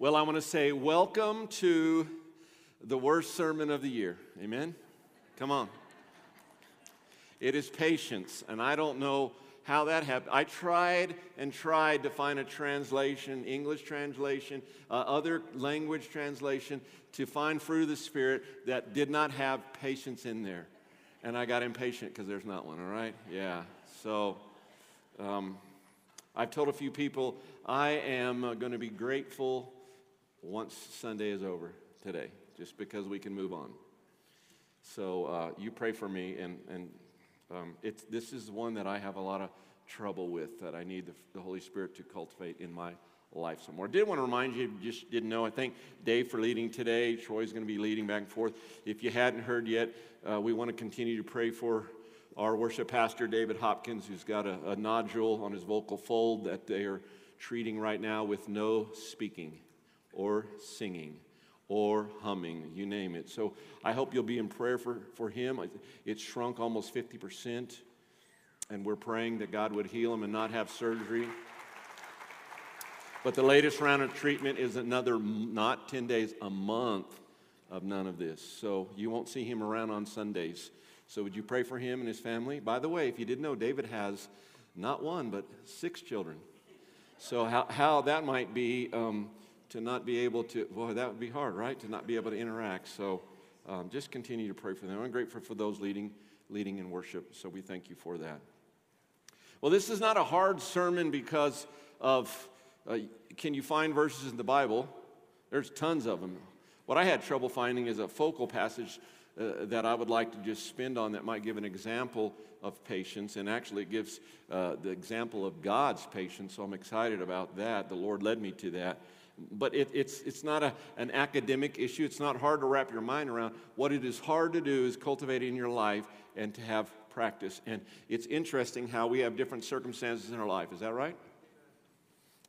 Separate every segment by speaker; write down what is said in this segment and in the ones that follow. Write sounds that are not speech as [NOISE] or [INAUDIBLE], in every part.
Speaker 1: Well, I want to say welcome to the worst sermon of the year. Amen? Come on. It is patience, and I don't know how that happened. I tried and tried to find a translation, English translation, uh, other language translation, to find fruit of the Spirit that did not have patience in there. And I got impatient because there's not one, all right? Yeah. So um, I've told a few people I am uh, going to be grateful once Sunday is over today, just because we can move on. So uh, you pray for me, and, and um, it's, this is one that I have a lot of trouble with that I need the, the Holy Spirit to cultivate in my life some more. I did want to remind you, you just didn't know, I thank Dave for leading today. Troy's going to be leading back and forth. If you hadn't heard yet, uh, we want to continue to pray for our worship pastor, David Hopkins, who's got a, a nodule on his vocal fold that they are treating right now with no speaking or singing or humming, you name it. So I hope you'll be in prayer for, for him. It's shrunk almost 50%, and we're praying that God would heal him and not have surgery. But the latest round of treatment is another, not 10 days, a month of none of this. So you won't see him around on Sundays. So would you pray for him and his family? By the way, if you didn't know, David has not one, but six children. So how, how that might be um, to not be able to, boy, that would be hard, right? To not be able to interact. So um, just continue to pray for them. I'm grateful for those leading, leading in worship. So we thank you for that. Well, this is not a hard sermon because of, uh, can you find verses in the Bible? There's tons of them. What I had trouble finding is a focal passage uh, that I would like to just spend on that might give an example of patience. And actually, it gives uh, the example of God's patience. So I'm excited about that. The Lord led me to that but it, it's, it's not a, an academic issue. It's not hard to wrap your mind around. What it is hard to do is cultivate in your life and to have practice. And it's interesting how we have different circumstances in our life. Is that right?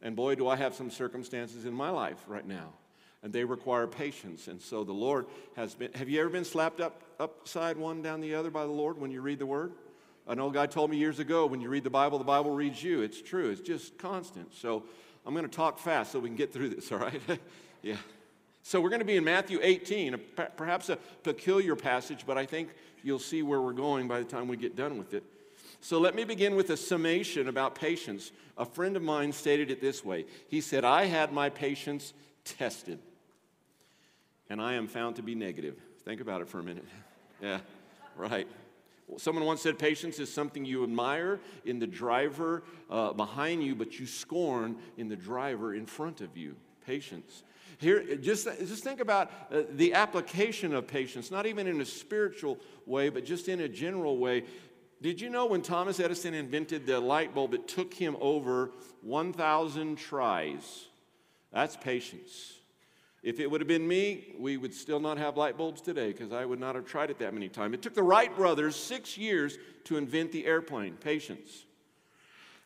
Speaker 1: And boy, do I have some circumstances in my life right now. And they require patience. And so the Lord has been. Have you ever been slapped up upside one down the other by the Lord when you read the Word? An old guy told me years ago when you read the Bible, the Bible reads you. It's true, it's just constant. So I'm going to talk fast so we can get through this, [LAUGHS] all right? yeah. So we're going to be in Matthew 18, perhaps a peculiar passage, but I think you'll see where we're going by the time we get done with it. So let me begin with a summation about patience. A friend of mine stated it this way He said, I had my patience tested, and I am found to be negative. Think about it for a minute. [LAUGHS] Yeah, right. Someone once said patience is something you admire in the driver uh, behind you, but you scorn in the driver in front of you. Patience. Here, just, just think about uh, the application of patience, not even in a spiritual way, but just in a general way. Did you know when Thomas Edison invented the light bulb, it took him over 1,000 tries? That's patience. If it would have been me, we would still not have light bulbs today because I would not have tried it that many times. It took the Wright brothers six years to invent the airplane. Patience.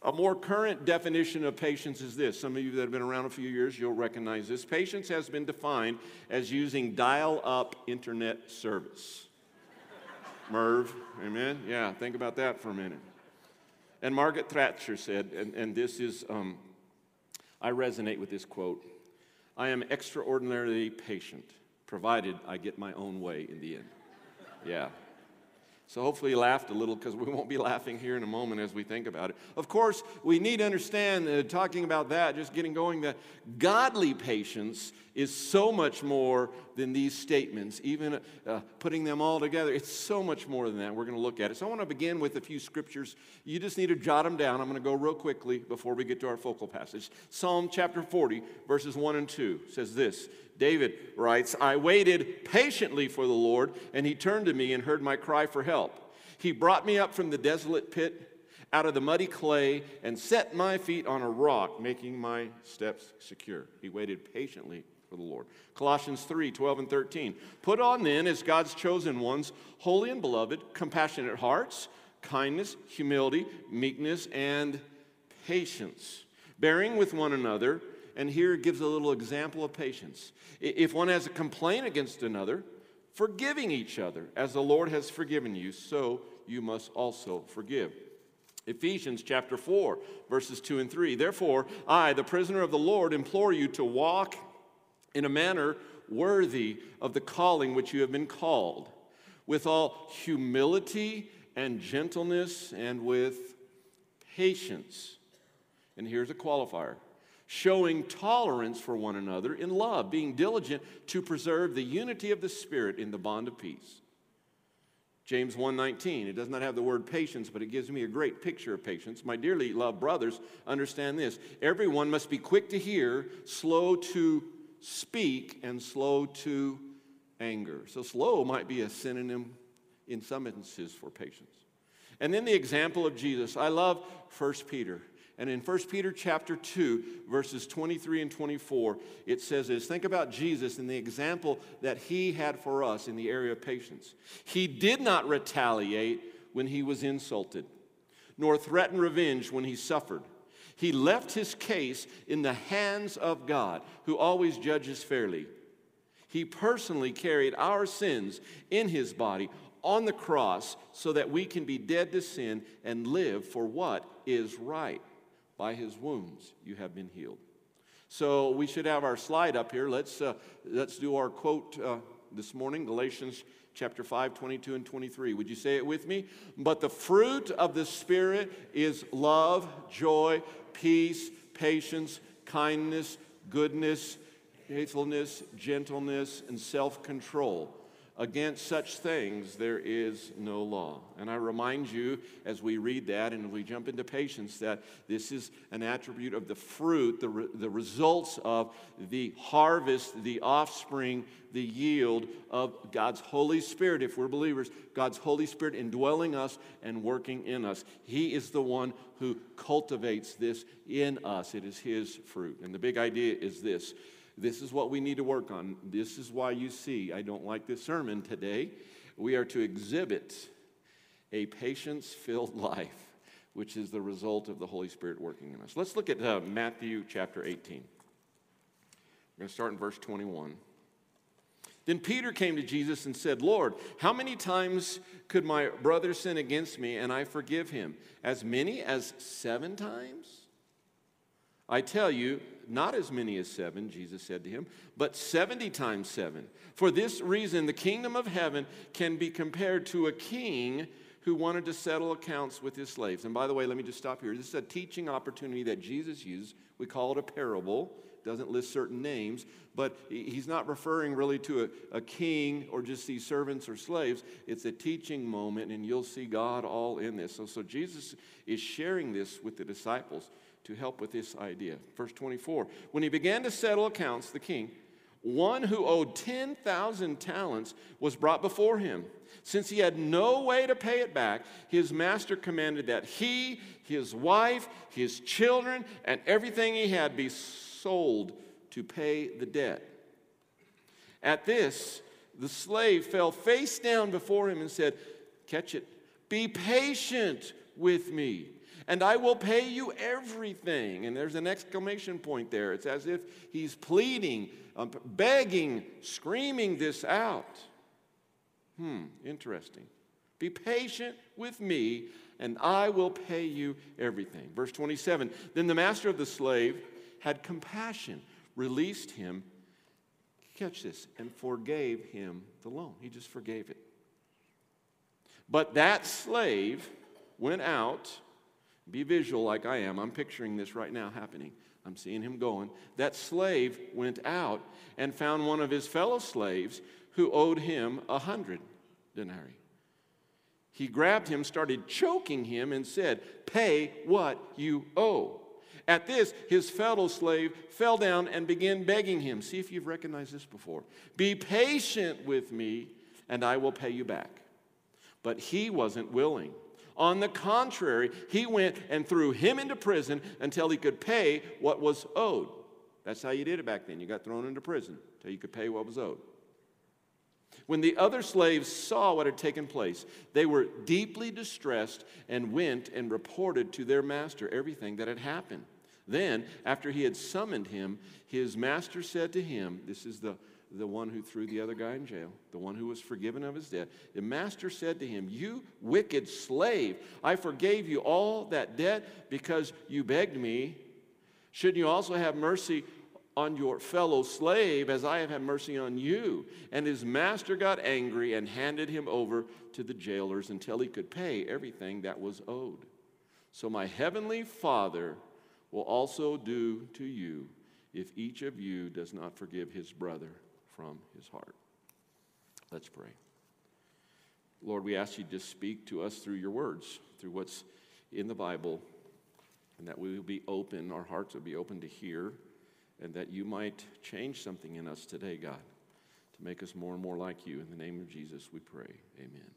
Speaker 1: A more current definition of patience is this. Some of you that have been around a few years, you'll recognize this. Patience has been defined as using dial up internet service. Merv, amen? Yeah, think about that for a minute. And Margaret Thatcher said, and, and this is, um, I resonate with this quote I am extraordinarily patient, provided I get my own way in the end. Yeah. So hopefully you laughed a little because we won't be laughing here in a moment as we think about it. Of course, we need to understand, uh, talking about that, just getting going, that godly patience is so much more than these statements, even uh, putting them all together. It's so much more than that. We're going to look at it. So I want to begin with a few scriptures. You just need to jot them down. I'm going to go real quickly before we get to our focal passage. Psalm chapter 40, verses 1 and 2 says this David writes, I waited patiently for the Lord, and he turned to me and heard my cry for help. He brought me up from the desolate pit, out of the muddy clay, and set my feet on a rock, making my steps secure. He waited patiently for the Lord. Colossians 3 12 and 13. Put on then, as God's chosen ones, holy and beloved, compassionate hearts, kindness, humility, meekness, and patience, bearing with one another and here gives a little example of patience. If one has a complaint against another, forgiving each other, as the Lord has forgiven you, so you must also forgive. Ephesians chapter 4, verses 2 and 3. Therefore, I, the prisoner of the Lord, implore you to walk in a manner worthy of the calling which you have been called, with all humility and gentleness and with patience. And here's a qualifier showing tolerance for one another in love, being diligent to preserve the unity of the Spirit in the bond of peace. James 1:19 it does not have the word patience but it gives me a great picture of patience my dearly loved brothers understand this everyone must be quick to hear slow to speak and slow to anger. So slow might be a synonym in some instances for patience. And then the example of Jesus. I love 1 Peter. And in 1 Peter chapter 2, verses 23 and 24, it says this. Think about Jesus and the example that he had for us in the area of patience. He did not retaliate when he was insulted, nor threaten revenge when he suffered. He left his case in the hands of God, who always judges fairly. He personally carried our sins in his body on the cross so that we can be dead to sin and live for what is right. By his wounds you have been healed. So we should have our slide up here. Let's, uh, let's do our quote uh, this morning, Galatians chapter 5, 22 and 23. Would you say it with me? But the fruit of the Spirit is love, joy, peace, patience, kindness, goodness, faithfulness, gentleness, and self control. Against such things there is no law. And I remind you as we read that and we jump into patience that this is an attribute of the fruit, the, re- the results of the harvest, the offspring, the yield of God's Holy Spirit. If we're believers, God's Holy Spirit indwelling us and working in us. He is the one who cultivates this in us, it is His fruit. And the big idea is this this is what we need to work on. This is why you see, I don't like this sermon today. We are to exhibit a patience filled [LAUGHS] life, which is the result of the Holy Spirit working in us. Let's look at uh, Matthew chapter 18. We're going to start in verse 21. Then Peter came to Jesus and said, Lord, how many times could my brother sin against me and I forgive him? As many as seven times? I tell you, not as many as seven, Jesus said to him, but 70 times seven. For this reason, the kingdom of heaven can be compared to a king who wanted to settle accounts with his slaves. And by the way, let me just stop here. This is a teaching opportunity that Jesus used. We call it a parable. Doesn't list certain names, but he's not referring really to a, a king or just these servants or slaves. It's a teaching moment, and you'll see God all in this. So, so Jesus is sharing this with the disciples to help with this idea. Verse 24 When he began to settle accounts, the king, one who owed 10,000 talents was brought before him. Since he had no way to pay it back, his master commanded that he, his wife, his children, and everything he had be sold to pay the debt. At this, the slave fell face down before him and said, Catch it, be patient with me and I will pay you everything. And there's an exclamation point there. It's as if he's pleading, um, begging, screaming this out. Hmm, interesting. Be patient with me, and I will pay you everything. Verse 27 Then the master of the slave had compassion, released him, catch this, and forgave him the loan. He just forgave it. But that slave went out be visual like I am. I'm picturing this right now happening. I'm seeing him going. That slave went out and found one of his fellow slaves who owed him a hundred denarii. He grabbed him, started choking him, and said, Pay what you owe. At this, his fellow slave fell down and began begging him. See if you've recognized this before. Be patient with me, and I will pay you back. But he wasn't willing. On the contrary, he went and threw him into prison until he could pay what was owed. That's how you did it back then. You got thrown into prison until you could pay what was owed. When the other slaves saw what had taken place, they were deeply distressed and went and reported to their master everything that had happened. Then, after he had summoned him, his master said to him, This is the the one who threw the other guy in jail, the one who was forgiven of his debt. The master said to him, You wicked slave, I forgave you all that debt because you begged me. Shouldn't you also have mercy on your fellow slave as I have had mercy on you. And his master got angry and handed him over to the jailers until he could pay everything that was owed. So my heavenly Father will also do to you if each of you does not forgive his brother from his heart. Let's pray. Lord, we ask you to speak to us through your words, through what's in the Bible, and that we will be open, our hearts will be open to hear and that you might change something in us today, God, to make us more and more like you. In the name of Jesus, we pray. Amen.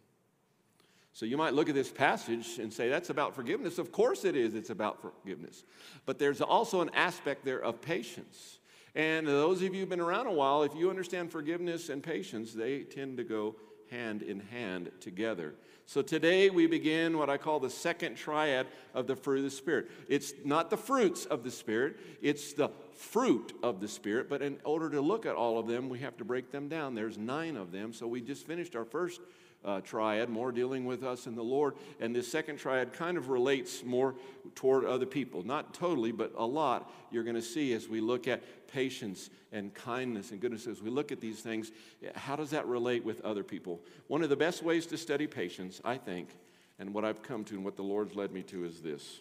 Speaker 1: So you might look at this passage and say, that's about forgiveness. Of course it is, it's about forgiveness. But there's also an aspect there of patience. And those of you who've been around a while, if you understand forgiveness and patience, they tend to go hand in hand together. So today we begin what I call the second triad of the fruit of the Spirit. It's not the fruits of the Spirit, it's the fruit of the Spirit. But in order to look at all of them, we have to break them down. There's nine of them. So we just finished our first uh, triad, more dealing with us and the Lord. And this second triad kind of relates more toward other people. Not totally, but a lot you're going to see as we look at patience and kindness and goodness. As we look at these things, how does that relate with other people? One of the best ways to study patience, I think, and what I've come to and what the Lord's led me to is this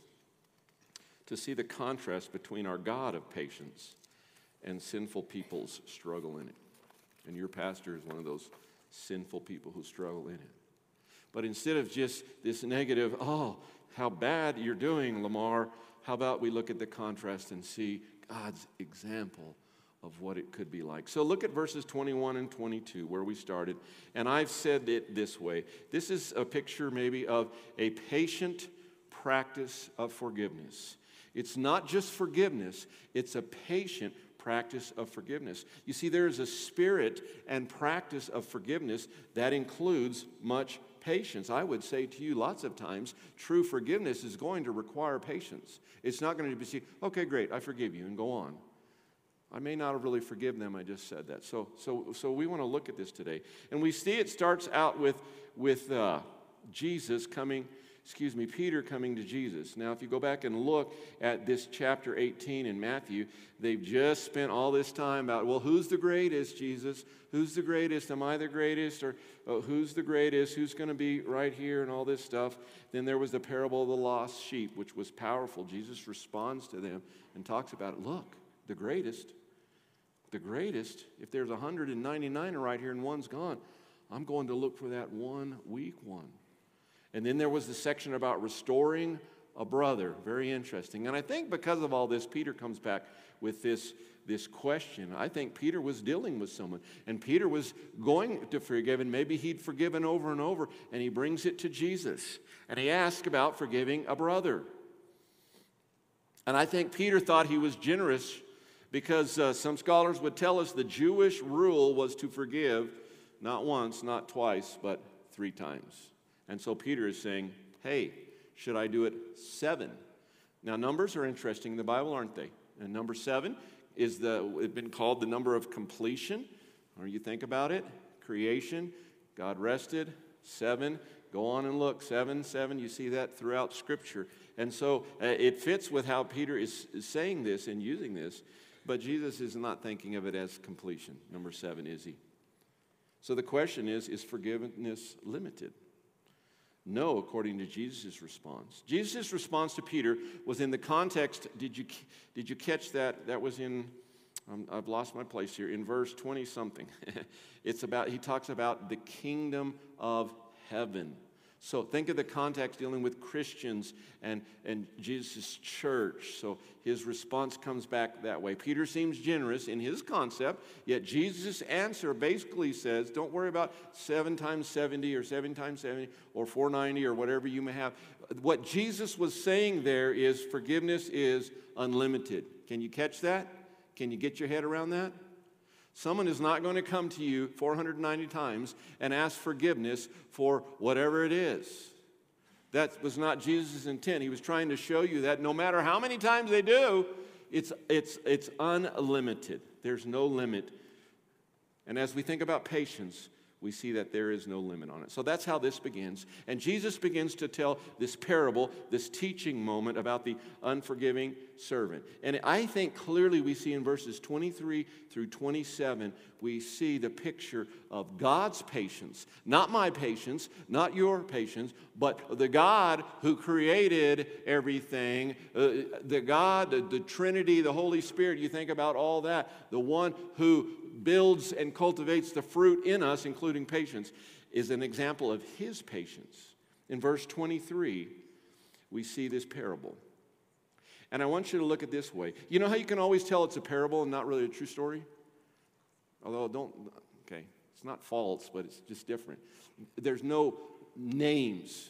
Speaker 1: to see the contrast between our God of patience and sinful people's struggle in it. And your pastor is one of those sinful people who struggle in it. But instead of just this negative, oh, how bad you're doing, Lamar, how about we look at the contrast and see God's example of what it could be like. So look at verses 21 and 22 where we started. And I've said it this way this is a picture maybe of a patient practice of forgiveness. It's not just forgiveness, it's a patient practice of forgiveness. You see, there is a spirit and practice of forgiveness that includes much patience. I would say to you lots of times, true forgiveness is going to require patience. It's not going to be, okay, great, I forgive you, and go on. I may not have really forgiven them, I just said that. So, so, so we want to look at this today. And we see it starts out with, with uh, Jesus coming excuse me, Peter coming to Jesus. Now, if you go back and look at this chapter 18 in Matthew, they've just spent all this time about, well, who's the greatest, Jesus? Who's the greatest? Am I the greatest? Or oh, who's the greatest? Who's going to be right here? And all this stuff. Then there was the parable of the lost sheep, which was powerful. Jesus responds to them and talks about. Look, the greatest, the greatest, if there's 199 right here and one's gone, I'm going to look for that one weak one. And then there was the section about restoring a brother. Very interesting. And I think because of all this, Peter comes back with this, this question. I think Peter was dealing with someone, and Peter was going to forgive, and maybe he'd forgiven over and over, and he brings it to Jesus. And he asks about forgiving a brother. And I think Peter thought he was generous because uh, some scholars would tell us the Jewish rule was to forgive not once, not twice, but three times. And so Peter is saying, hey, should I do it seven? Now, numbers are interesting in the Bible, aren't they? And number seven is the, it's been called the number of completion. Or you think about it creation, God rested, seven. Go on and look, seven, seven. You see that throughout Scripture. And so uh, it fits with how Peter is, is saying this and using this. But Jesus is not thinking of it as completion. Number seven, is he? So the question is is forgiveness limited? No, according to Jesus' response. Jesus' response to Peter was in the context, did you, did you catch that? That was in, um, I've lost my place here, in verse 20 something. [LAUGHS] it's about, he talks about the kingdom of heaven. So think of the context dealing with Christians and, and Jesus' church. So his response comes back that way. Peter seems generous in his concept, yet Jesus' answer basically says, don't worry about seven times 70 or seven times 70 or 490 or whatever you may have. What Jesus was saying there is forgiveness is unlimited. Can you catch that? Can you get your head around that? Someone is not going to come to you 490 times and ask forgiveness for whatever it is. That was not Jesus' intent. He was trying to show you that no matter how many times they do, it's, it's, it's unlimited. There's no limit. And as we think about patience, we see that there is no limit on it. So that's how this begins. And Jesus begins to tell this parable, this teaching moment about the unforgiving servant. And I think clearly we see in verses 23 through 27, we see the picture of God's patience. Not my patience, not your patience, but the God who created everything, uh, the God, the, the Trinity, the Holy Spirit. You think about all that. The one who builds and cultivates the fruit in us, including patience, is an example of his patience. In verse 23, we see this parable. And I want you to look at this way. You know how you can always tell it's a parable and not really a true story? Although, don't, okay, it's not false, but it's just different. There's no names.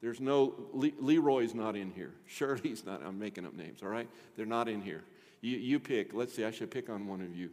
Speaker 1: There's no, Le- Leroy's not in here. [LAUGHS] Shirley's not, I'm making up names, all right? They're not in here. You, you pick, let's see, I should pick on one of you.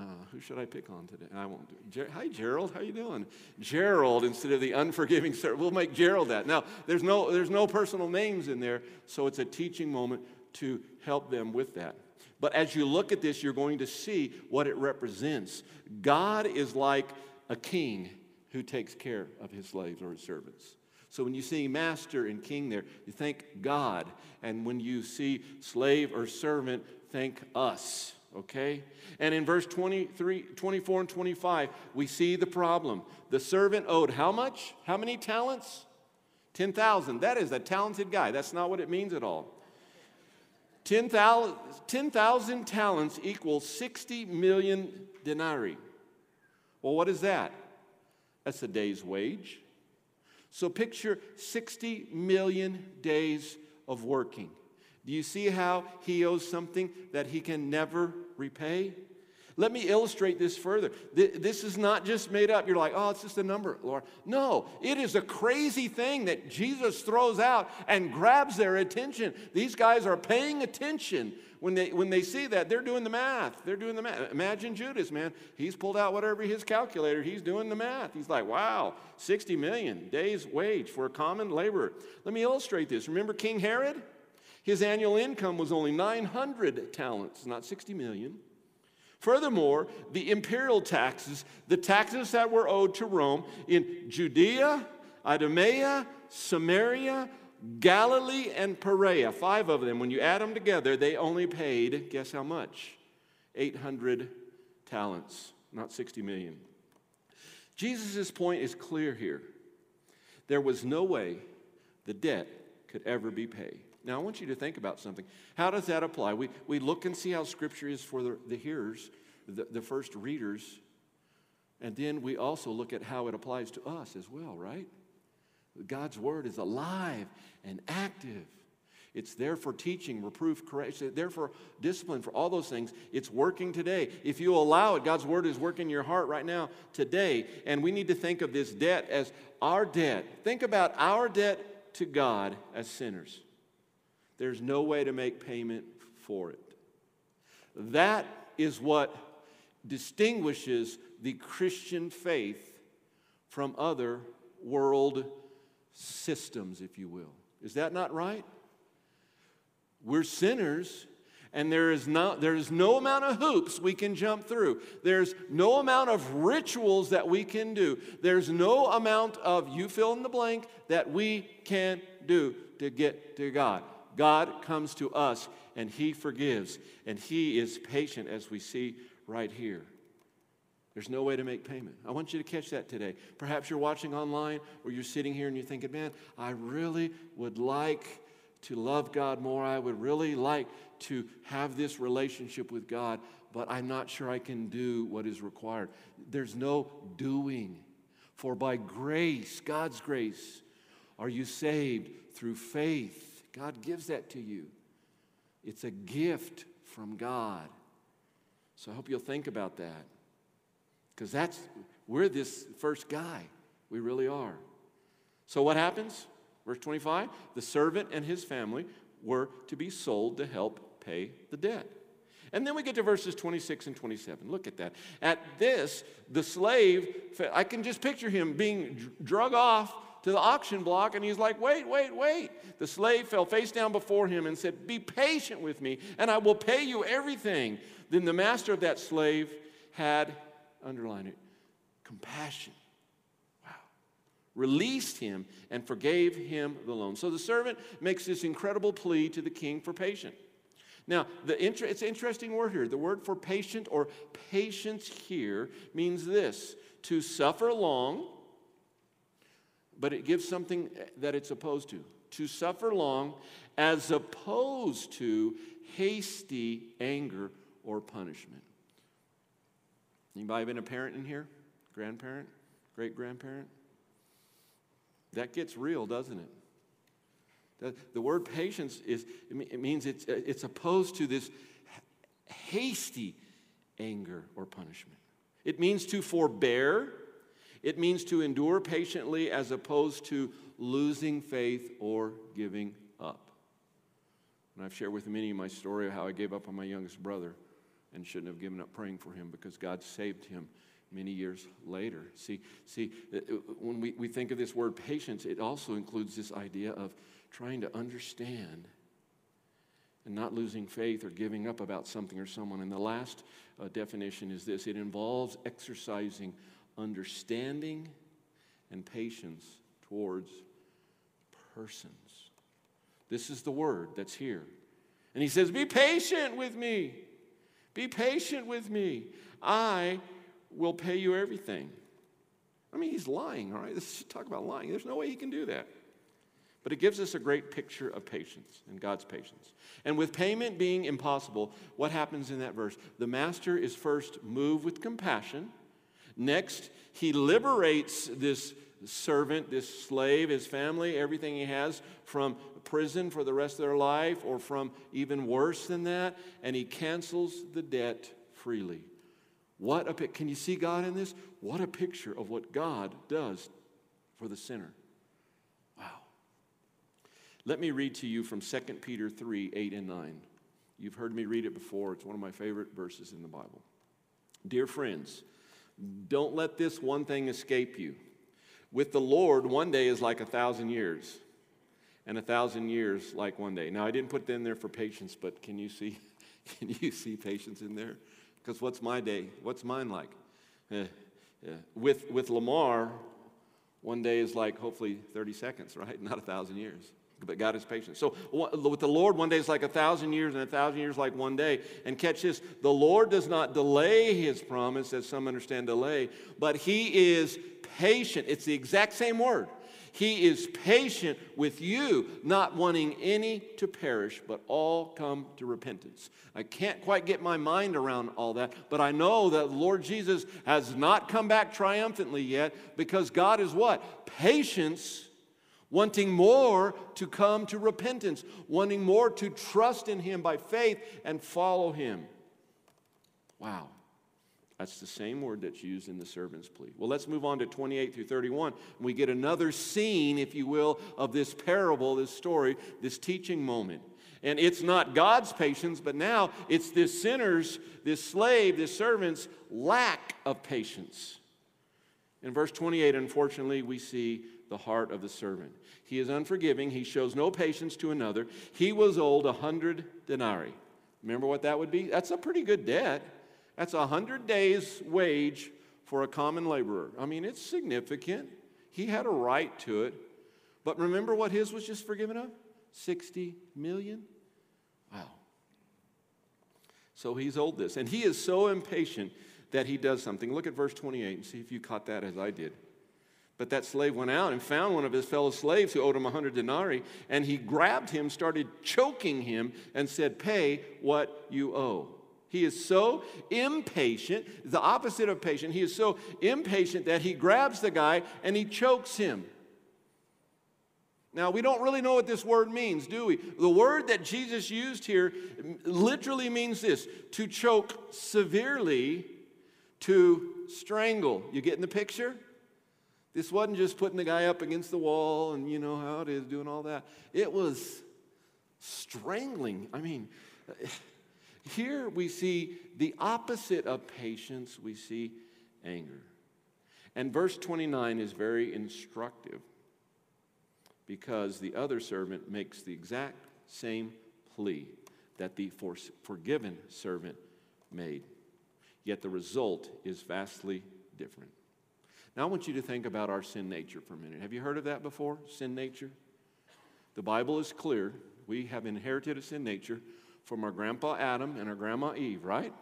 Speaker 1: Uh, who should I pick on today? I won't do it. Ger- Hi, Gerald. How you doing? Gerald instead of the unforgiving servant. We'll make Gerald that. Now, there's no, there's no personal names in there, so it's a teaching moment to help them with that. But as you look at this, you're going to see what it represents. God is like a king who takes care of his slaves or his servants. So when you see master and king there, you thank God. And when you see slave or servant, thank us okay? And in verse 23, 24 and 25, we see the problem. The servant owed how much? How many talents? 10,000. That is a talented guy. That's not what it means at all. 10,000 10, talents equals 60 million denarii. Well, what is that? That's a day's wage. So picture 60 million days of working. Do you see how he owes something that he can never repay? Let me illustrate this further. This is not just made up. You're like, oh, it's just a number, Lord. No, it is a crazy thing that Jesus throws out and grabs their attention. These guys are paying attention. When they, when they see that, they're doing the math. They're doing the math. Imagine Judas, man. He's pulled out whatever his calculator, he's doing the math. He's like, wow, 60 million days' wage for a common laborer. Let me illustrate this. Remember King Herod? His annual income was only 900 talents, not 60 million. Furthermore, the imperial taxes, the taxes that were owed to Rome in Judea, Idumea, Samaria, Galilee, and Perea, five of them, when you add them together, they only paid, guess how much? 800 talents, not 60 million. Jesus' point is clear here. There was no way the debt could ever be paid. Now, I want you to think about something. How does that apply? We, we look and see how Scripture is for the, the hearers, the, the first readers, and then we also look at how it applies to us as well, right? God's Word is alive and active. It's there for teaching, reproof, correction, there for discipline, for all those things. It's working today. If you allow it, God's word is working in your heart right now, today. And we need to think of this debt as our debt. Think about our debt to God as sinners. There's no way to make payment for it. That is what distinguishes the Christian faith from other world systems, if you will. Is that not right? We're sinners, and there is, no, there is no amount of hoops we can jump through. There's no amount of rituals that we can do. There's no amount of you fill in the blank that we can do to get to God. God comes to us and He forgives, and He is patient as we see right here. There's no way to make payment. I want you to catch that today. Perhaps you're watching online or you're sitting here and you're thinking, man, I really would like to love God more. I would really like to have this relationship with God, but I'm not sure I can do what is required. There's no doing. For by grace, God's grace, are you saved through faith God gives that to you. It's a gift from God. So I hope you'll think about that. Because that's, we're this first guy. We really are. So what happens? Verse 25 the servant and his family were to be sold to help pay the debt. And then we get to verses 26 and 27. Look at that. At this, the slave, I can just picture him being drug off to the auction block and he's like, Wait, wait, wait. The slave fell face down before him and said, Be patient with me and I will pay you everything. Then the master of that slave had, underline it, compassion. Wow. released him, and forgave him the loan. So the servant makes this incredible plea to the king for patience. Now, the inter- it's an interesting word here. The word for patient or patience here means this to suffer long, but it gives something that it's opposed to. To suffer long as opposed to hasty anger or punishment. Anybody been a parent in here? Grandparent? Great grandparent? That gets real, doesn't it? The, word patience is, it means it's, it's opposed to this hasty anger or punishment. It means to forbear, it means to endure patiently as opposed to losing faith or giving up. And I've shared with many of my story of how I gave up on my youngest brother and shouldn't have given up praying for him because God saved him many years later. See, see uh, uh, when we, we think of this word patience, it also includes this idea of trying to understand and not losing faith or giving up about something or someone. And the last uh, definition is this it involves exercising understanding and patience towards persons. This is the word that's here. And he says, Be patient with me. Be patient with me. I will pay you everything. I mean, he's lying, all right? This is talk about lying. There's no way he can do that. But it gives us a great picture of patience and God's patience. And with payment being impossible, what happens in that verse? The master is first moved with compassion. Next, he liberates this servant, this slave, his family, everything he has from prison for the rest of their life or from even worse than that, and he cancels the debt freely. What a can you see God in this? What a picture of what God does for the sinner. Wow. Let me read to you from 2 Peter 3 8 and 9. You've heard me read it before, it's one of my favorite verses in the Bible. Dear friends, don't let this one thing escape you. With the Lord, one day is like a thousand years, and a thousand years like one day. Now, I didn't put that in there for patience, but can you see, [LAUGHS] can you see patience in there? Because what's my day? What's mine like? Uh, uh, with, with Lamar, one day is like hopefully 30 seconds, [LAUGHS] right? Not a thousand years but God is patient. So with the Lord, one day is like a thousand years, and a thousand years like one day. And catch this the Lord does not delay his promise, as some understand delay, but he is patient. It's the exact same word. He is patient with you, not wanting any to perish, but all come to repentance. I can't quite get my mind around all that, but I know that Lord Jesus has not come back triumphantly yet because God is what? Patience wanting more to come to repentance, wanting more to trust in Him by faith and follow Him. Wow. That's the same word that's used in the servant's plea. Well, let's move on to 28 through 31. We get another scene, if you will, of this parable, this story, this teaching moment. And it's not God's patience, but now it's this sinner's, this slave, this servant's lack of patience. In verse 28, unfortunately, we see the heart of the servant. He is unforgiving. He shows no patience to another. He was owed a hundred denarii. Remember what that would be? That's a pretty good debt. That's a hundred days' wage for a common laborer. I mean, it's significant. He had a right to it. But remember what his was just forgiven of? 60 million? Wow. So he's owed this. And he is so impatient that he does something. Look at verse 28 and see if you caught that as I did. But that slave went out and found one of his fellow slaves who owed him a hundred denarii, and he grabbed him, started choking him, and said, Pay what you owe. He is so impatient, the opposite of patient. He is so impatient that he grabs the guy and he chokes him. Now, we don't really know what this word means, do we? The word that Jesus used here literally means this to choke severely, to strangle. You getting the picture? This wasn't just putting the guy up against the wall and you know how it is, doing all that. It was strangling. I mean, [SIGHS] here we see the opposite of patience, we see anger. And verse 29 is very instructive because the other servant makes the exact same plea that the forgiven servant made. Yet the result is vastly different. Now, I want you to think about our sin nature for a minute. Have you heard of that before? Sin nature? The Bible is clear. We have inherited a sin nature from our grandpa Adam and our grandma Eve, right?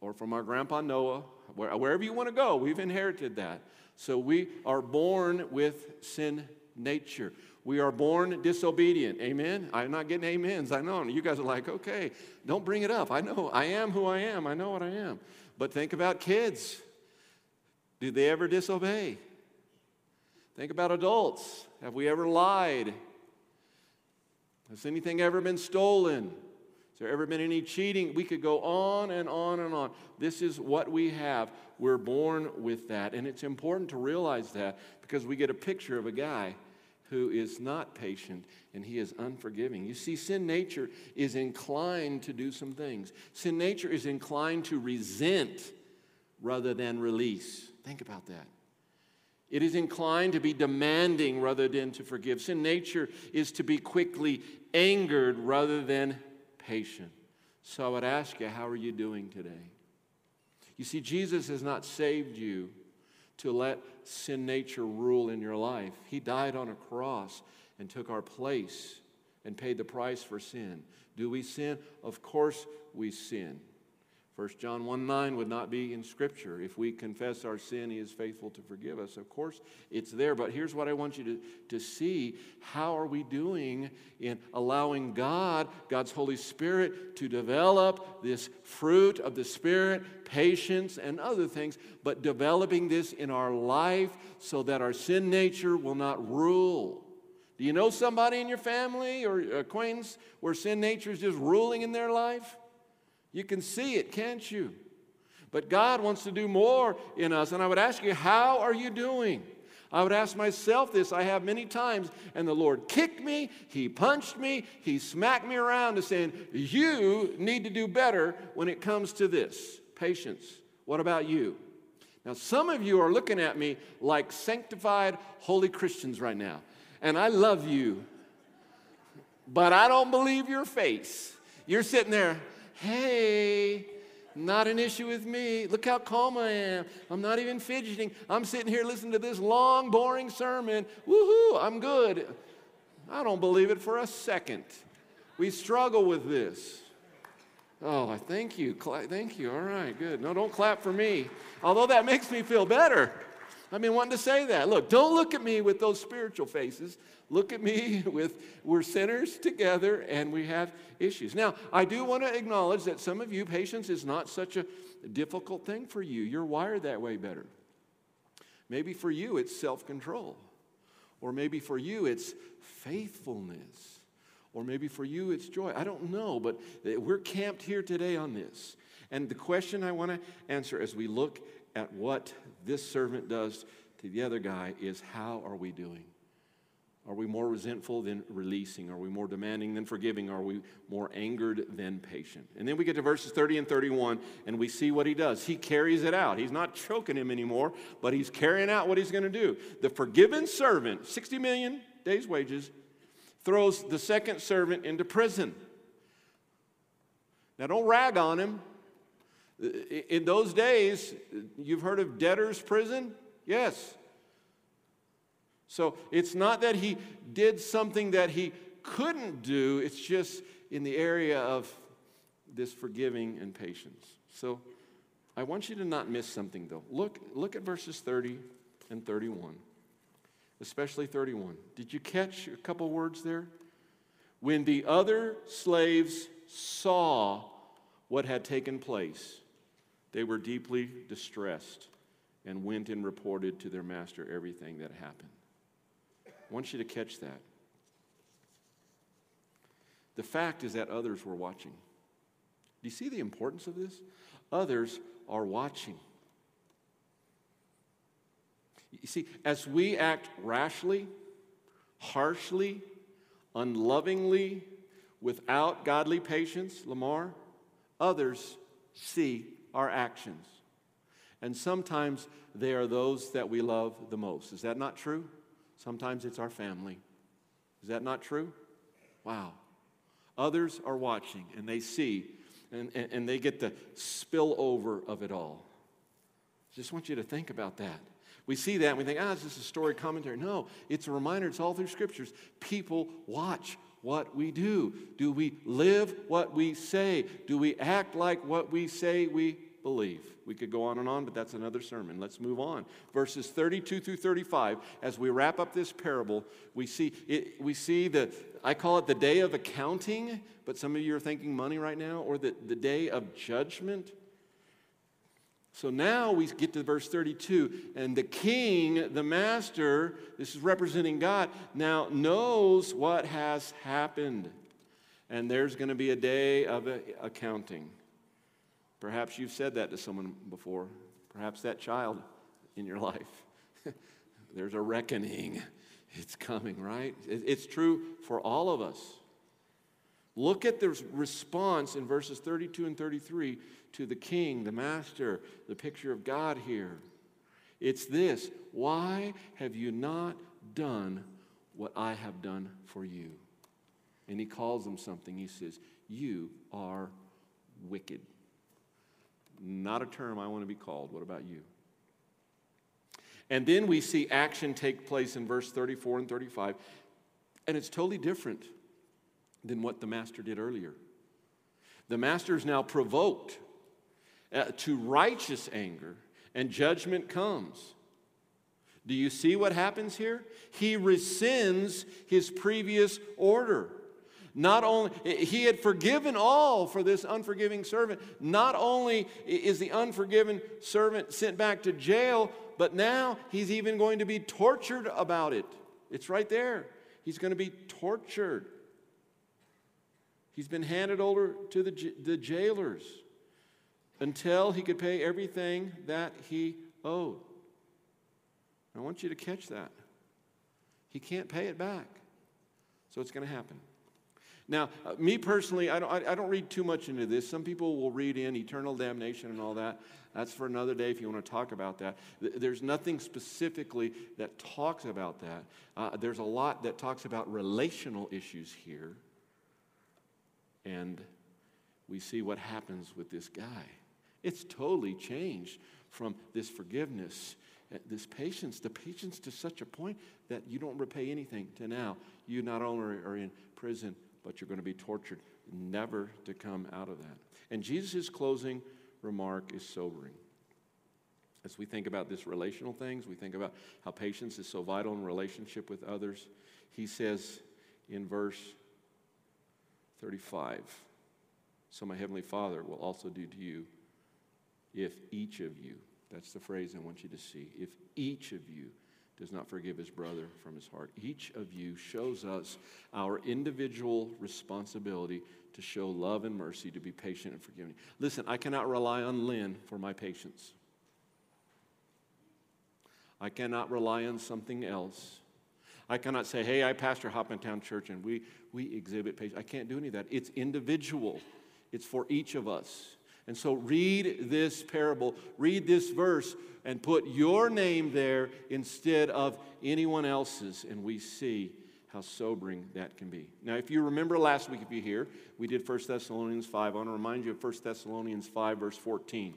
Speaker 1: Or from our grandpa Noah, wherever you want to go, we've inherited that. So we are born with sin nature. We are born disobedient. Amen? I'm not getting amens. I know. You guys are like, okay, don't bring it up. I know. I am who I am. I know what I am. But think about kids. Do they ever disobey? Think about adults. Have we ever lied? Has anything ever been stolen? Has there ever been any cheating? We could go on and on and on. This is what we have. We're born with that. And it's important to realize that because we get a picture of a guy who is not patient and he is unforgiving. You see, sin nature is inclined to do some things. Sin nature is inclined to resent rather than release. Think about that. It is inclined to be demanding rather than to forgive. Sin nature is to be quickly angered rather than patient. So I would ask you, how are you doing today? You see, Jesus has not saved you to let sin nature rule in your life. He died on a cross and took our place and paid the price for sin. Do we sin? Of course we sin. 1 John 1 9 would not be in Scripture. If we confess our sin, He is faithful to forgive us. Of course, it's there. But here's what I want you to, to see how are we doing in allowing God, God's Holy Spirit, to develop this fruit of the Spirit, patience, and other things, but developing this in our life so that our sin nature will not rule. Do you know somebody in your family or acquaintance where sin nature is just ruling in their life? You can see it, can't you? But God wants to do more in us. And I would ask you, how are you doing? I would ask myself this. I have many times, and the Lord kicked me, He punched me, He smacked me around to saying, You need to do better when it comes to this patience. What about you? Now, some of you are looking at me like sanctified, holy Christians right now, and I love you, but I don't believe your face. You're sitting there, Hey, not an issue with me. Look how calm I am. I'm not even fidgeting. I'm sitting here listening to this long, boring sermon. Woohoo, I'm good. I don't believe it for a second. We struggle with this. Oh, I thank you. Thank you. All right, good. No, don't clap for me. Although that makes me feel better. I've been wanting to say that. Look, don't look at me with those spiritual faces. Look at me [LAUGHS] with we're sinners together and we have issues. Now, I do want to acknowledge that some of you, patience is not such a difficult thing for you. You're wired that way better. Maybe for you, it's self control. Or maybe for you, it's faithfulness. Or maybe for you, it's joy. I don't know, but eh, we're camped here today on this. And the question I want to answer as we look at what this servant does to the other guy is how are we doing? Are we more resentful than releasing? Are we more demanding than forgiving? Are we more angered than patient? And then we get to verses 30 and 31, and we see what he does. He carries it out. He's not choking him anymore, but he's carrying out what he's going to do. The forgiven servant, 60 million days' wages, throws the second servant into prison. Now, don't rag on him. In those days, you've heard of debtor's prison? Yes. So it's not that he did something that he couldn't do, it's just in the area of this forgiving and patience. So I want you to not miss something though. Look, look at verses 30 and 31, especially 31. Did you catch a couple words there? When the other slaves saw what had taken place, they were deeply distressed and went and reported to their master everything that happened. I want you to catch that. The fact is that others were watching. Do you see the importance of this? Others are watching. You see, as we act rashly, harshly, unlovingly, without godly patience, Lamar, others see our actions. And sometimes they are those that we love the most. Is that not true? Sometimes it's our family. Is that not true? Wow. Others are watching and they see and, and, and they get the spill over of it all. Just want you to think about that. We see that and we think, ah, it's just a story commentary. No, it's a reminder, it's all through scriptures. People watch what we do. Do we live what we say? Do we act like what we say we believe? We could go on and on, but that's another sermon. Let's move on. Verses 32 through 35, as we wrap up this parable, we see, it, we see the, I call it the day of accounting, but some of you are thinking money right now, or the, the day of judgment. So now we get to verse 32, and the king, the master, this is representing God, now knows what has happened. And there's going to be a day of accounting. Perhaps you've said that to someone before, perhaps that child in your life. [LAUGHS] there's a reckoning. It's coming, right? It's true for all of us. Look at the response in verses 32 and 33 to the king, the master, the picture of God here. It's this Why have you not done what I have done for you? And he calls them something. He says, You are wicked. Not a term I want to be called. What about you? And then we see action take place in verse 34 and 35, and it's totally different than what the master did earlier. The master is now provoked uh, to righteous anger, and judgment comes. Do you see what happens here? He rescinds his previous order. Not only, he had forgiven all for this unforgiving servant. Not only is the unforgiven servant sent back to jail, but now he's even going to be tortured about it. It's right there. He's going to be tortured. He's been handed over to the, the jailers until he could pay everything that he owed. I want you to catch that. He can't pay it back. So it's going to happen. Now, uh, me personally, I don't, I, I don't read too much into this. Some people will read in eternal damnation and all that. That's for another day if you want to talk about that. There's nothing specifically that talks about that. Uh, there's a lot that talks about relational issues here. And we see what happens with this guy. It's totally changed from this forgiveness, uh, this patience, the patience to such a point that you don't repay anything to now. You not only are in prison, but you're going to be tortured, never to come out of that. And Jesus' closing remark is sobering. As we think about this relational things, we think about how patience is so vital in relationship with others. He says in verse 35, So my heavenly Father will also do to you if each of you, that's the phrase I want you to see, if each of you does not forgive his brother from his heart. Each of you shows us our individual responsibility to show love and mercy, to be patient and forgiving. Listen, I cannot rely on Lynn for my patience. I cannot rely on something else. I cannot say, hey, I pastor Hopmantown Church and we, we exhibit patience. I can't do any of that. It's individual, it's for each of us. And so read this parable, read this verse, and put your name there instead of anyone else's, and we see how sobering that can be. Now, if you remember last week, if you're here, we did 1 Thessalonians 5. I want to remind you of 1 Thessalonians 5, verse 14. It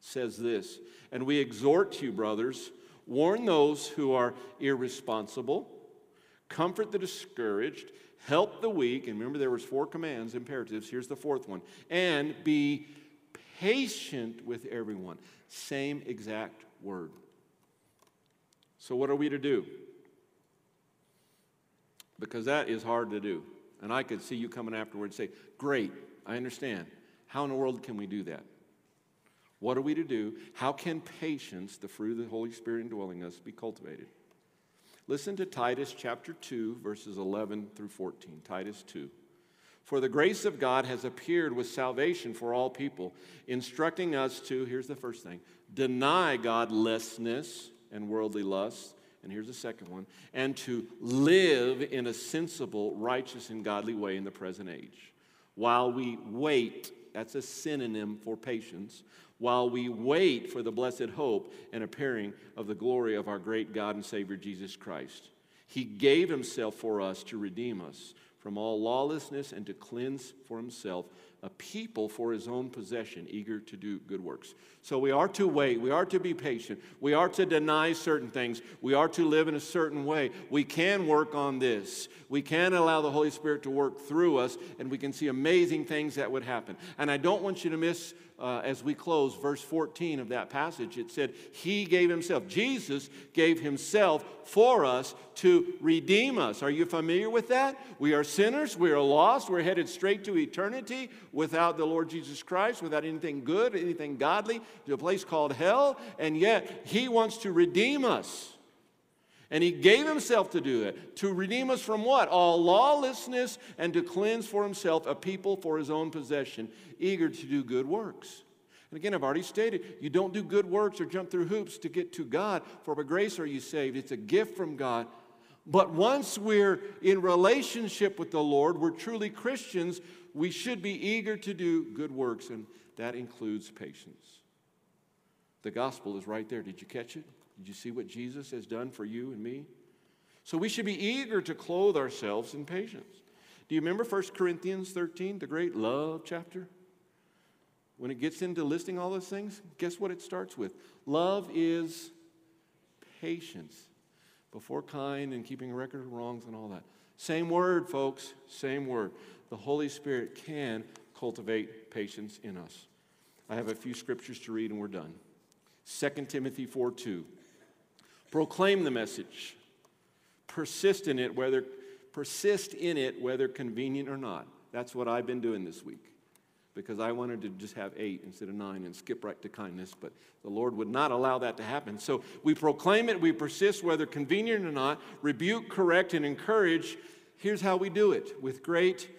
Speaker 1: says this, and we exhort you, brothers, warn those who are irresponsible, comfort the discouraged, help the weak, and remember there was four commands, imperatives. Here's the fourth one, and be patient with everyone. Same exact word. So, what are we to do? Because that is hard to do. And I could see you coming afterwards and say, Great, I understand. How in the world can we do that? What are we to do? How can patience, the fruit of the Holy Spirit indwelling us, be cultivated? Listen to Titus chapter 2, verses 11 through 14. Titus 2. For the grace of God has appeared with salvation for all people, instructing us to, here's the first thing, deny godlessness and worldly lusts. And here's the second one, and to live in a sensible, righteous, and godly way in the present age. While we wait, that's a synonym for patience, while we wait for the blessed hope and appearing of the glory of our great God and Savior Jesus Christ. He gave himself for us to redeem us from all lawlessness and to cleanse for himself a people for his own possession, eager to do good works. So we are to wait. We are to be patient. We are to deny certain things. We are to live in a certain way. We can work on this. We can allow the Holy Spirit to work through us, and we can see amazing things that would happen. And I don't want you to miss uh, as we close, verse 14 of that passage, it said, He gave Himself. Jesus gave Himself for us to redeem us. Are you familiar with that? We are sinners. We are lost. We're headed straight to eternity without the Lord Jesus Christ, without anything good, anything godly, to a place called hell. And yet, He wants to redeem us. And he gave himself to do it, to redeem us from what? All lawlessness and to cleanse for himself a people for his own possession, eager to do good works. And again, I've already stated, you don't do good works or jump through hoops to get to God, for by grace are you saved. It's a gift from God. But once we're in relationship with the Lord, we're truly Christians, we should be eager to do good works, and that includes patience. The gospel is right there. Did you catch it? Did you see what Jesus has done for you and me? So we should be eager to clothe ourselves in patience. Do you remember 1 Corinthians 13, the great love chapter? When it gets into listing all those things, guess what it starts with? Love is patience, before kind and keeping a record of wrongs and all that. Same word, folks, same word. The Holy Spirit can cultivate patience in us. I have a few scriptures to read and we're done. 2 Timothy 4 2. Proclaim the message. Persist in it, whether persist in it, whether convenient or not. That's what I've been doing this week because I wanted to just have eight instead of nine and skip right to kindness, but the Lord would not allow that to happen. So we proclaim it, we persist, whether convenient or not, rebuke, correct, and encourage. Here's how we do it with great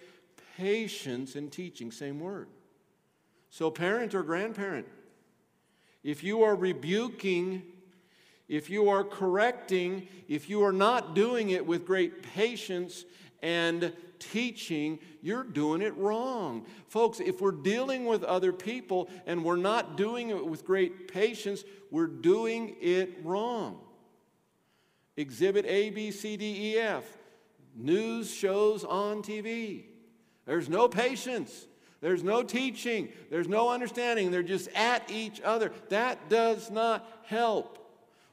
Speaker 1: patience and teaching, same word. So, parent or grandparent, if you are rebuking if you are correcting, if you are not doing it with great patience and teaching, you're doing it wrong. Folks, if we're dealing with other people and we're not doing it with great patience, we're doing it wrong. Exhibit A, B, C, D, E, F. News shows on TV. There's no patience. There's no teaching. There's no understanding. They're just at each other. That does not help.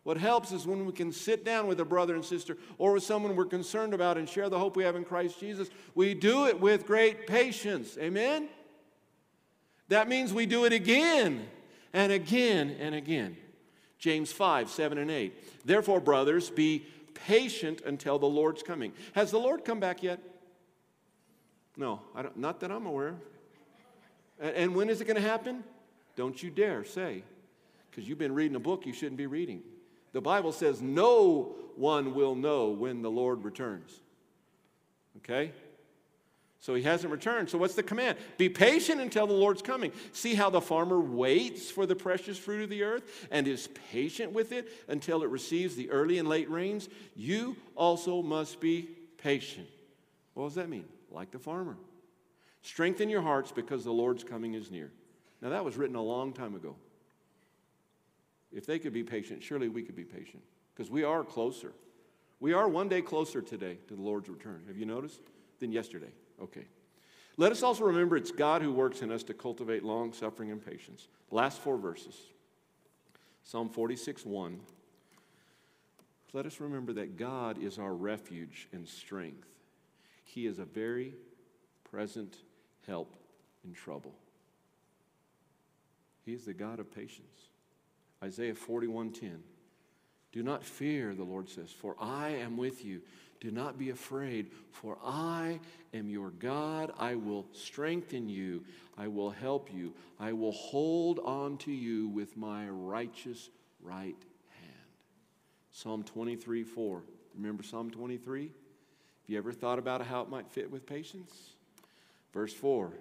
Speaker 1: What helps is when we can sit down with a brother and sister or with someone we're concerned about and share the hope we have in Christ Jesus. We do it with great patience. Amen? That means we do it again and again and again. James 5, 7, and 8. Therefore, brothers, be patient until the Lord's coming. Has the Lord come back yet? No, not that I'm aware. And when is it going to happen? Don't you dare say, because you've been reading a book you shouldn't be reading. The Bible says no one will know when the Lord returns. Okay? So he hasn't returned. So what's the command? Be patient until the Lord's coming. See how the farmer waits for the precious fruit of the earth and is patient with it until it receives the early and late rains? You also must be patient. What does that mean? Like the farmer. Strengthen your hearts because the Lord's coming is near. Now, that was written a long time ago. If they could be patient, surely we could be patient because we are closer. We are one day closer today to the Lord's return. Have you noticed? Than yesterday. Okay. Let us also remember it's God who works in us to cultivate long suffering and patience. Last four verses Psalm 46 1. Let us remember that God is our refuge and strength. He is a very present help in trouble. He is the God of patience. Isaiah 41:10. Do not fear, the Lord says, for I am with you. Do not be afraid, for I am your God. I will strengthen you. I will help you. I will hold on to you with my righteous right hand. Psalm 23 4. Remember Psalm 23? Have you ever thought about how it might fit with patience? Verse 4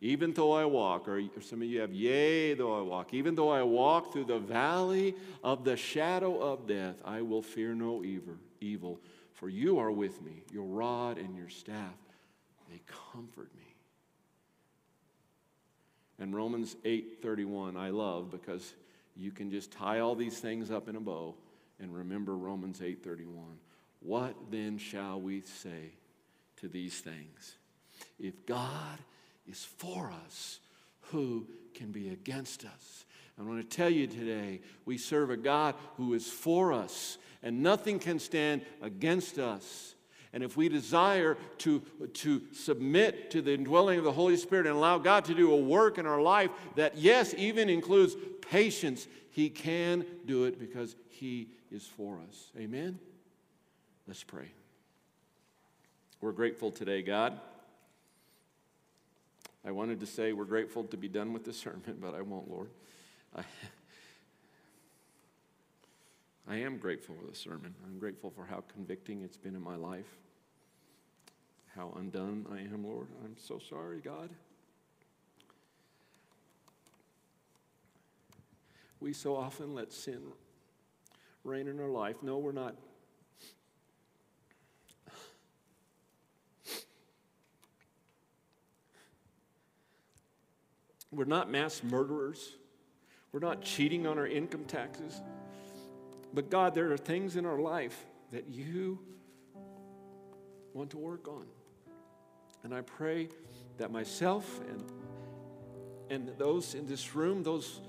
Speaker 1: even though I walk, or some of you have, yea, though I walk, even though I walk through the valley of the shadow of death, I will fear no evil, for you are with me. Your rod and your staff, they comfort me. And Romans 8:31 I love because you can just tie all these things up in a bow and remember Romans 8:31. What then shall we say to these things? If God is for us, who can be against us? I want to tell you today, we serve a God who is for us, and nothing can stand against us. And if we desire to, to submit to the indwelling of the Holy Spirit and allow God to do a work in our life that, yes, even includes patience, He can do it because He is for us. Amen? Let's pray. We're grateful today, God. I wanted to say we're grateful to be done with the sermon, but I won't, Lord. I, I am grateful for the sermon. I'm grateful for how convicting it's been in my life, how undone I am, Lord. I'm so sorry, God. We so often let sin reign in our life. No, we're not. We're not mass murderers. We're not cheating on our income taxes. But God, there are things in our life that you want to work on. And I pray that myself and, and those in this room, those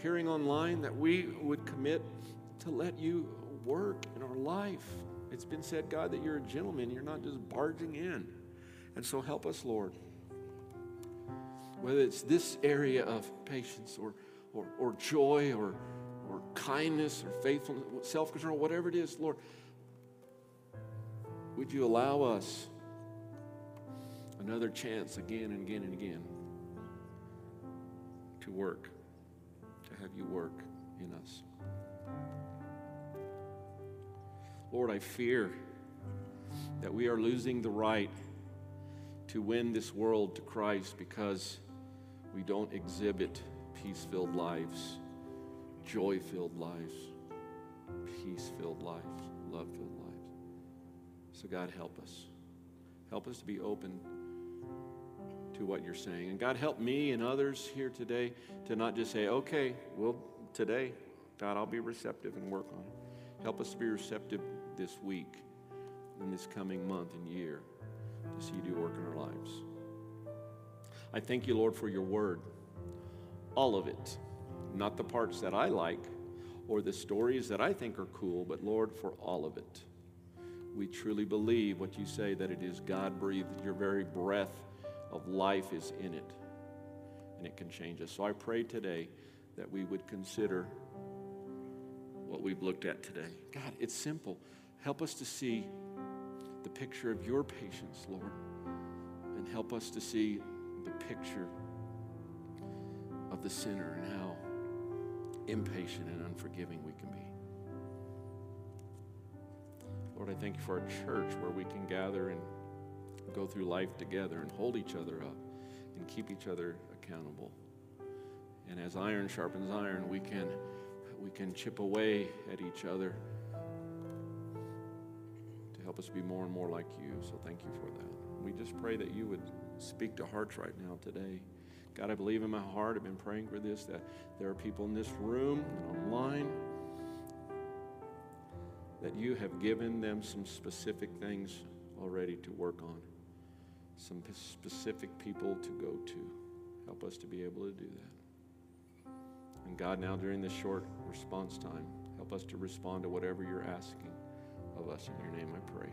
Speaker 1: hearing online, that we would commit to let you work in our life. It's been said, God, that you're a gentleman. You're not just barging in. And so help us, Lord. Whether it's this area of patience or or, or joy or, or kindness or faithfulness, self control, whatever it is, Lord, would you allow us another chance again and again and again to work, to have you work in us? Lord, I fear that we are losing the right to win this world to Christ because we don't exhibit peace filled lives, joy filled lives, peace filled lives, love filled lives. So, God, help us. Help us to be open to what you're saying. And God, help me and others here today to not just say, okay, well, today, God, I'll be receptive and work on it. Help us to be receptive this week and this coming month and year to see you do work in our lives. I thank you, Lord, for your word all of it, not the parts that I like or the stories that I think are cool, but Lord, for all of it. We truly believe what you say that it is God breathed, your very breath of life is in it, and it can change us. So I pray today that we would consider what we've looked at today. God, it's simple. Help us to see the picture of your patience, Lord, and help us to see the picture of the sinner and how impatient and unforgiving we can be. Lord, I thank you for our church where we can gather and go through life together and hold each other up and keep each other accountable. And as iron sharpens iron, we can, we can chip away at each other to help us be more and more like you. So thank you for that. We just pray that you would speak to hearts right now today. God, I believe in my heart, I've been praying for this, that there are people in this room and online that you have given them some specific things already to work on, some specific people to go to. Help us to be able to do that. And God, now during this short response time, help us to respond to whatever you're asking of us. In your name I pray.